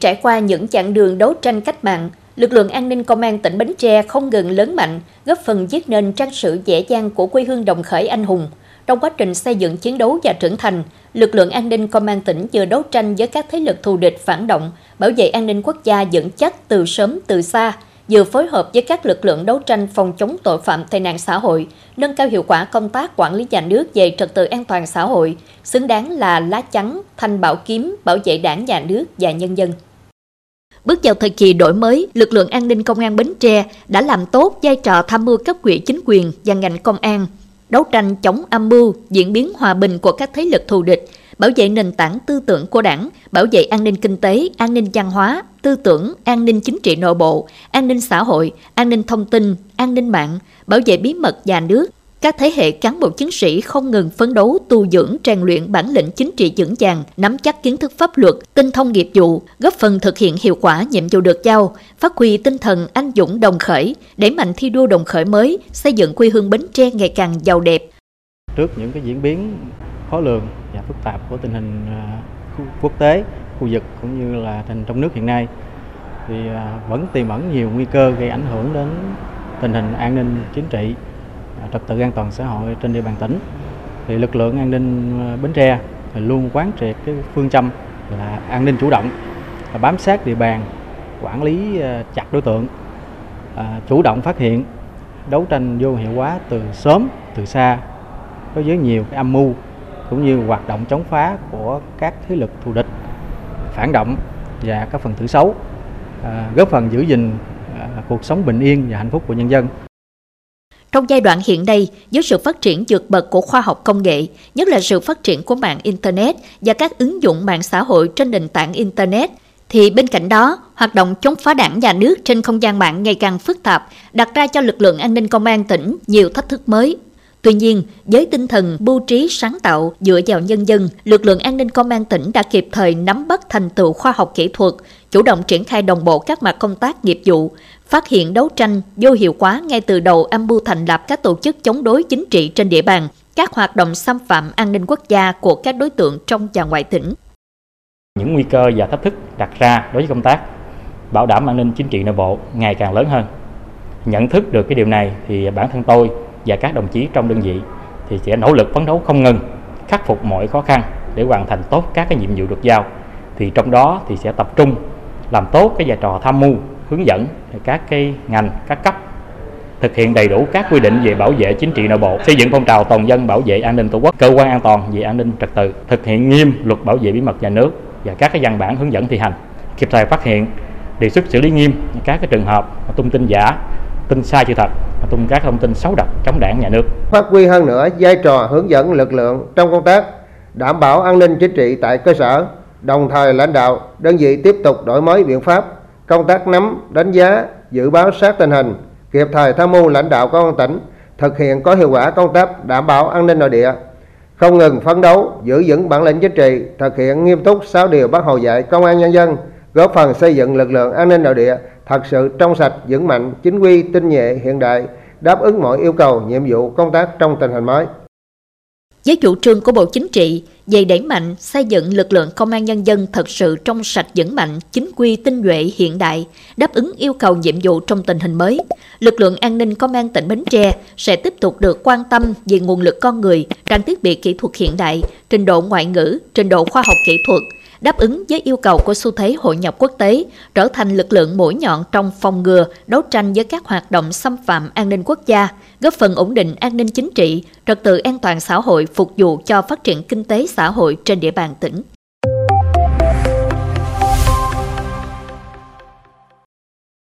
Trải qua những chặng đường đấu tranh cách mạng, lực lượng an ninh công an tỉnh Bến Tre không ngừng lớn mạnh, góp phần viết nên trang sử dễ dàng của quê hương đồng khởi anh hùng. Trong quá trình xây dựng chiến đấu và trưởng thành, lực lượng an ninh công an tỉnh vừa đấu tranh với các thế lực thù địch phản động, bảo vệ an ninh quốc gia vững chắc từ sớm từ xa, vừa phối hợp với các lực lượng đấu tranh phòng chống tội phạm tệ nạn xã hội, nâng cao hiệu quả công tác quản lý nhà nước về trật tự an toàn xã hội, xứng đáng là lá chắn, thanh bảo kiếm bảo vệ đảng nhà nước và nhân dân. Bước vào thời kỳ đổi mới, lực lượng an ninh công an Bến Tre đã làm tốt vai trò tham mưu cấp quỹ chính quyền và ngành công an, đấu tranh chống âm mưu, diễn biến hòa bình của các thế lực thù địch, bảo vệ nền tảng tư tưởng của đảng, bảo vệ an ninh kinh tế, an ninh văn hóa, tư tưởng, an ninh chính trị nội bộ, an ninh xã hội, an ninh thông tin, an ninh mạng, bảo vệ bí mật nhà nước, các thế hệ cán bộ chiến sĩ không ngừng phấn đấu tu dưỡng rèn luyện bản lĩnh chính trị vững vàng, nắm chắc kiến thức pháp luật, tinh thông nghiệp vụ, góp phần thực hiện hiệu quả nhiệm vụ được giao, phát huy tinh thần anh dũng đồng khởi, đẩy mạnh thi đua đồng khởi mới, xây dựng quê hương Bến Tre ngày càng giàu đẹp. Trước những cái diễn biến khó lường và phức tạp của tình hình à, quốc tế, khu vực cũng như là tình trong nước hiện nay thì à, vẫn tiềm ẩn nhiều nguy cơ gây ảnh hưởng đến tình hình an ninh chính trị trật tự an toàn xã hội trên địa bàn tỉnh. Thì lực lượng an ninh ờ, Bến Tre ờ, luôn quán triệt cái phương châm là an ninh chủ động là bám sát địa bàn, quản lý ờ, chặt đối tượng chủ động phát hiện, đấu tranh vô hiệu hóa từ sớm, từ xa đối với nhiều cái âm mưu cũng như hoạt động chống phá của các thế lực thù địch, phản động và các phần tử xấu góp phần giữ gìn cuộc sống bình yên và hạnh phúc của nhân dân trong giai đoạn hiện nay, với sự phát triển vượt bậc của khoa học công nghệ, nhất là sự phát triển của mạng Internet và các ứng dụng mạng xã hội trên nền tảng Internet, thì bên cạnh đó, hoạt động chống phá đảng nhà nước trên không gian mạng ngày càng phức tạp, đặt ra cho lực lượng an ninh công an tỉnh nhiều thách thức mới. Tuy nhiên, với tinh thần bưu trí sáng tạo dựa vào nhân dân, lực lượng an ninh công an tỉnh đã kịp thời nắm bắt thành tựu khoa học kỹ thuật, chủ động triển khai đồng bộ các mặt công tác nghiệp vụ, phát hiện đấu tranh vô hiệu quả ngay từ đầu âm mưu thành lập các tổ chức chống đối chính trị trên địa bàn, các hoạt động xâm phạm an ninh quốc gia của các đối tượng trong và ngoài tỉnh. Những nguy cơ và thách thức đặt ra đối với công tác bảo đảm an ninh chính trị nội bộ ngày càng lớn hơn. Nhận thức được cái điều này thì bản thân tôi và các đồng chí trong đơn vị thì sẽ nỗ lực phấn đấu không ngừng, khắc phục mọi khó khăn để hoàn thành tốt các cái nhiệm vụ được giao. Thì trong đó thì sẽ tập trung làm tốt cái vai trò tham mưu hướng dẫn các cái ngành các cấp thực hiện đầy đủ các quy định về bảo vệ chính trị nội bộ, xây dựng phong trào toàn dân bảo vệ an ninh tổ quốc, cơ quan an toàn về an ninh trật tự, thực hiện nghiêm luật bảo vệ bí mật nhà nước và các cái văn bản hướng dẫn thi hành, kịp thời phát hiện, đề xuất xử lý nghiêm các cái trường hợp tung tin giả, tin sai sự thật, tung các thông tin xấu độc chống đảng nhà nước. Phát huy hơn nữa vai trò hướng dẫn lực lượng trong công tác đảm bảo an ninh chính trị tại cơ sở, đồng thời lãnh đạo đơn vị tiếp tục đổi mới biện pháp công tác nắm, đánh giá, dự báo sát tình hình, kịp thời tham mưu lãnh đạo công an tỉnh thực hiện có hiệu quả công tác đảm bảo an ninh nội địa, không ngừng phấn đấu, giữ vững bản lĩnh chính trị, thực hiện nghiêm túc 6 điều bác Hồ dạy công an nhân dân, góp phần xây dựng lực lượng an ninh nội địa thật sự trong sạch, vững mạnh, chính quy, tinh nhuệ, hiện đại, đáp ứng mọi yêu cầu, nhiệm vụ công tác trong tình hình mới. Với chủ trương của Bộ Chính trị về đẩy mạnh xây dựng lực lượng công an nhân dân thật sự trong sạch vững mạnh, chính quy tinh nhuệ hiện đại, đáp ứng yêu cầu nhiệm vụ trong tình hình mới, lực lượng an ninh công an tỉnh Bến Tre sẽ tiếp tục được quan tâm về nguồn lực con người, trang thiết bị kỹ thuật hiện đại, trình độ ngoại ngữ, trình độ khoa học kỹ thuật, đáp ứng với yêu cầu của xu thế hội nhập quốc tế, trở thành lực lượng mũi nhọn trong phòng ngừa, đấu tranh với các hoạt động xâm phạm an ninh quốc gia, góp phần ổn định an ninh chính trị, trật tự an toàn xã hội phục vụ cho phát triển kinh tế xã hội trên địa bàn tỉnh.